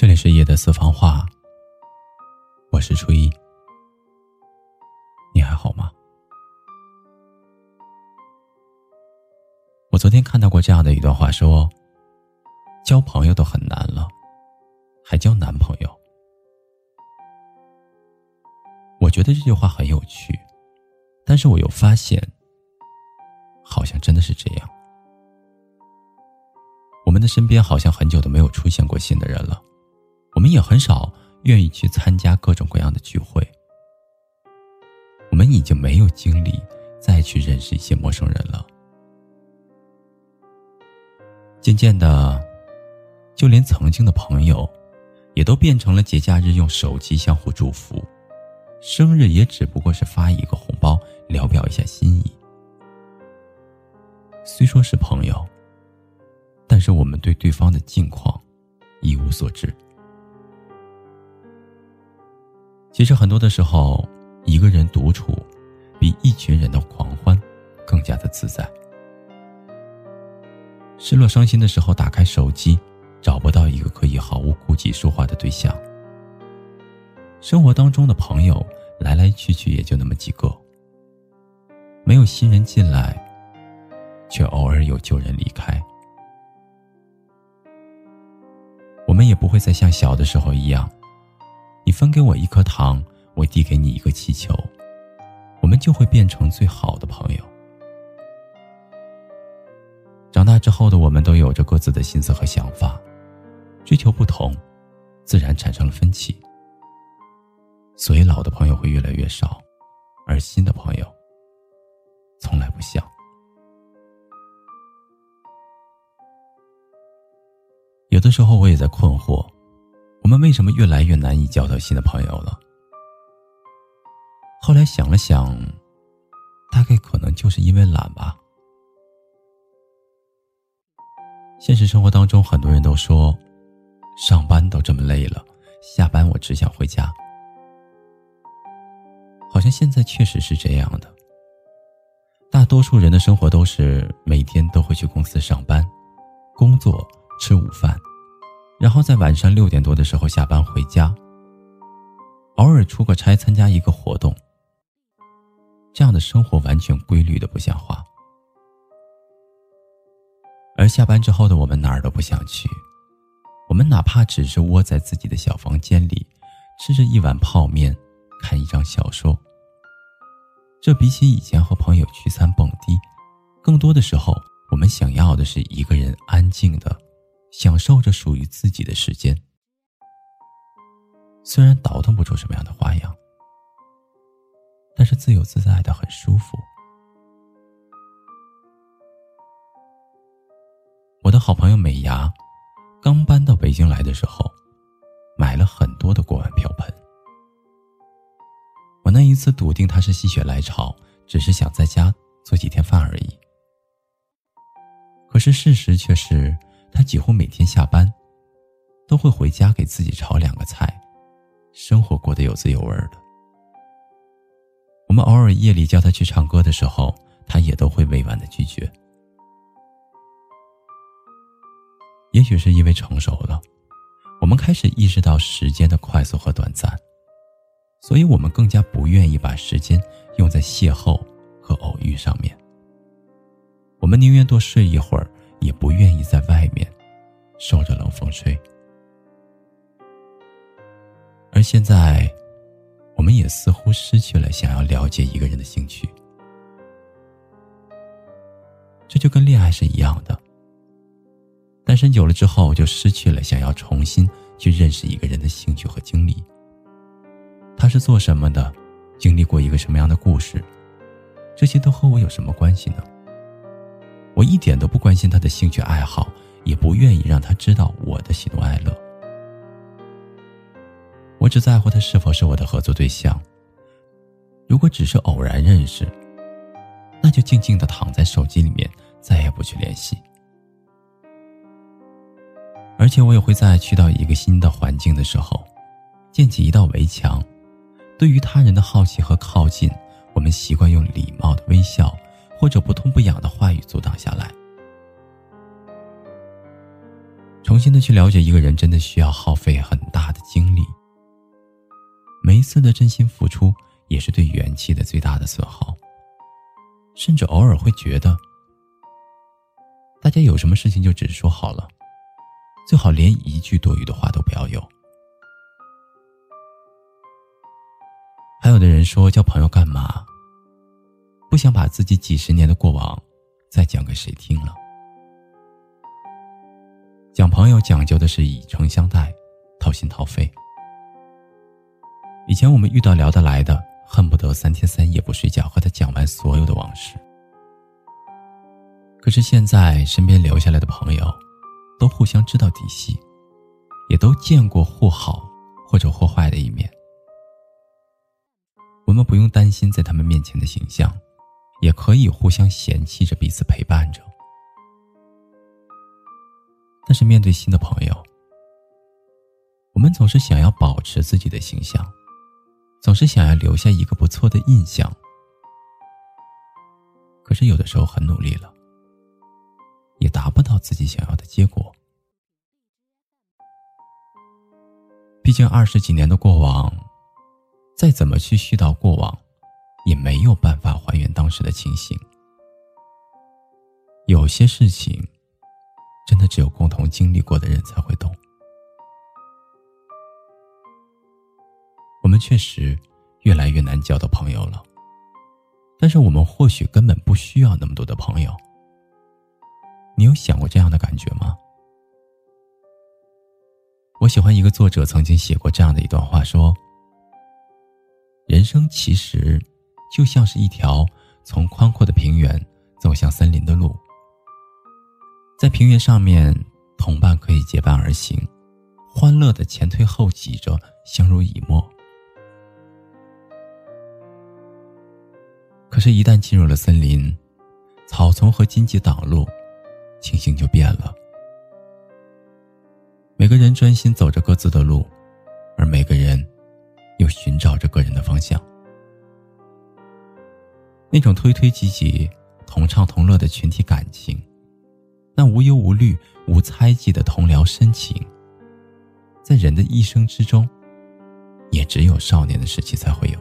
这里是夜的私房话，我是初一，你还好吗？我昨天看到过这样的一段话，说交朋友都很难了，还交男朋友。我觉得这句话很有趣，但是我又发现，好像真的是这样。我们的身边好像很久都没有出现过新的人了。我们也很少愿意去参加各种各样的聚会。我们已经没有精力再去认识一些陌生人了。渐渐的，就连曾经的朋友，也都变成了节假日用手机相互祝福，生日也只不过是发一个红包，聊表一下心意。虽说是朋友，但是我们对对方的近况一无所知。其实很多的时候，一个人独处，比一群人的狂欢更加的自在。失落伤心的时候，打开手机，找不到一个可以毫无顾忌说话的对象。生活当中的朋友来来去去也就那么几个，没有新人进来，却偶尔有旧人离开。我们也不会再像小的时候一样。你分给我一颗糖，我递给你一个气球，我们就会变成最好的朋友。长大之后的我们都有着各自的心思和想法，追求不同，自然产生了分歧。所以老的朋友会越来越少，而新的朋友从来不想。有的时候我也在困惑。我们为什么越来越难以交到新的朋友了？后来想了想，大概可能就是因为懒吧。现实生活当中，很多人都说，上班都这么累了，下班我只想回家。好像现在确实是这样的。大多数人的生活都是每天都会去公司上班、工作、吃午饭。然后在晚上六点多的时候下班回家，偶尔出个差参加一个活动。这样的生活完全规律的不像话。而下班之后的我们哪儿都不想去，我们哪怕只是窝在自己的小房间里，吃着一碗泡面，看一张小说。这比起以前和朋友聚餐蹦迪，更多的时候我们想要的是一个人安静的。享受着属于自己的时间，虽然倒腾不出什么样的花样，但是自由自在的很舒服。我的好朋友美牙，刚搬到北京来的时候，买了很多的锅碗瓢盆。我那一次笃定他是心血来潮，只是想在家做几天饭而已。可是事实却是。他几乎每天下班，都会回家给自己炒两个菜，生活过得有滋有味的。我们偶尔夜里叫他去唱歌的时候，他也都会委婉的拒绝。也许是因为成熟了，我们开始意识到时间的快速和短暂，所以我们更加不愿意把时间用在邂逅和偶遇上面。我们宁愿多睡一会儿。也不愿意在外面受着冷风吹，而现在，我们也似乎失去了想要了解一个人的兴趣。这就跟恋爱是一样的，单身久了之后，就失去了想要重新去认识一个人的兴趣和经历。他是做什么的，经历过一个什么样的故事，这些都和我有什么关系呢？我一点都不关心他的兴趣爱好，也不愿意让他知道我的喜怒哀乐。我只在乎他是否是我的合作对象。如果只是偶然认识，那就静静的躺在手机里面，再也不去联系。而且我也会在去到一个新的环境的时候，建起一道围墙。对于他人的好奇和靠近，我们习惯用礼貌的微笑。或者不痛不痒的话语阻挡下来。重新的去了解一个人，真的需要耗费很大的精力。每一次的真心付出，也是对元气的最大的损耗。甚至偶尔会觉得，大家有什么事情就只说好了，最好连一句多余的话都不要有。还有的人说，交朋友干嘛？不想把自己几十年的过往再讲给谁听了。讲朋友讲究的是以诚相待，掏心掏肺。以前我们遇到聊得来的，恨不得三天三夜不睡觉和他讲完所有的往事。可是现在身边留下来的朋友，都互相知道底细，也都见过或好或者或坏的一面。我们不用担心在他们面前的形象，也可以互相嫌弃着彼此陪伴着。但是面对新的朋友，我们总是想要保持自己的形象，总是想要留下一个不错的印象。可是有的时候很努力了，也达不到自己想要的结果。毕竟二十几年的过往，再怎么去絮叨过往，也没有办法还原当时的情形。有些事情。真的只有共同经历过的人才会懂。我们确实越来越难交到朋友了，但是我们或许根本不需要那么多的朋友。你有想过这样的感觉吗？我喜欢一个作者曾经写过这样的一段话，说：“人生其实就像是一条从宽阔的平原走向森林的路。”在平原上面，同伴可以结伴而行，欢乐的前推后挤着，相濡以沫。可是，一旦进入了森林，草丛和荆棘挡路，情形就变了。每个人专心走着各自的路，而每个人又寻找着个人的方向。那种推推挤挤、同唱同乐的群体感情。那无忧无虑、无猜忌的同僚深情，在人的一生之中，也只有少年的时期才会有。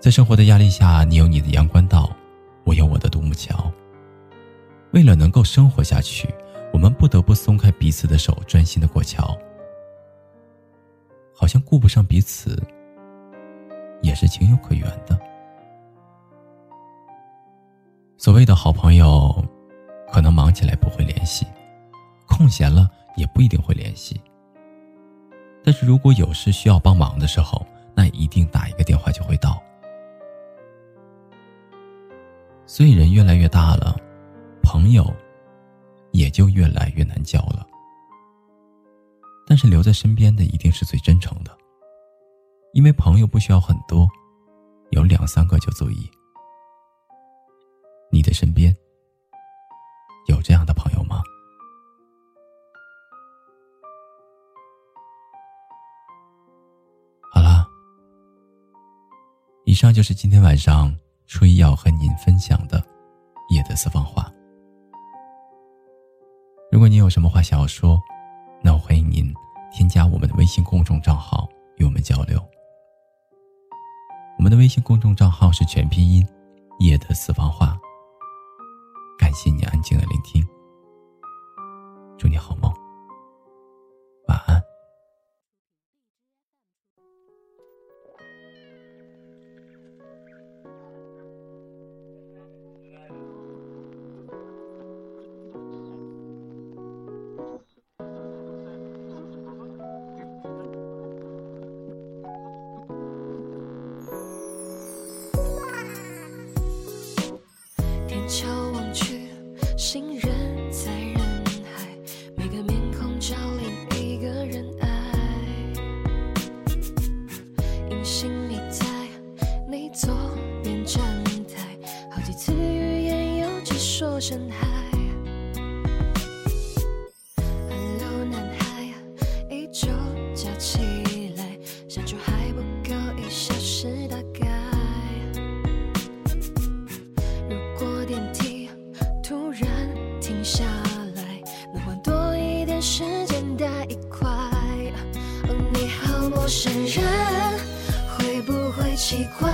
在生活的压力下，你有你的阳关道，我有我的独木桥。为了能够生活下去，我们不得不松开彼此的手，专心的过桥。好像顾不上彼此，也是情有可原的。所谓的好朋友，可能忙起来不会联系，空闲了也不一定会联系。但是如果有事需要帮忙的时候，那一定打一个电话就会到。所以人越来越大了，朋友也就越来越难交了。但是留在身边的一定是最真诚的，因为朋友不需要很多，有两三个就足以。你的身边有这样的朋友吗？好了，以上就是今天晚上初一要和您分享的夜的私房话。如果您有什么话想要说，那我欢迎您添加我们的微信公众账号与我们交流。我们的微信公众账号是全拼音“夜的私房话”。感谢你安静的聆听，祝你好梦，晚安。深海 hello 男孩依旧加起来相处还不够一小时大概。如果电梯突然停下来能换多一点时间待一块哦你好陌生人会不会奇怪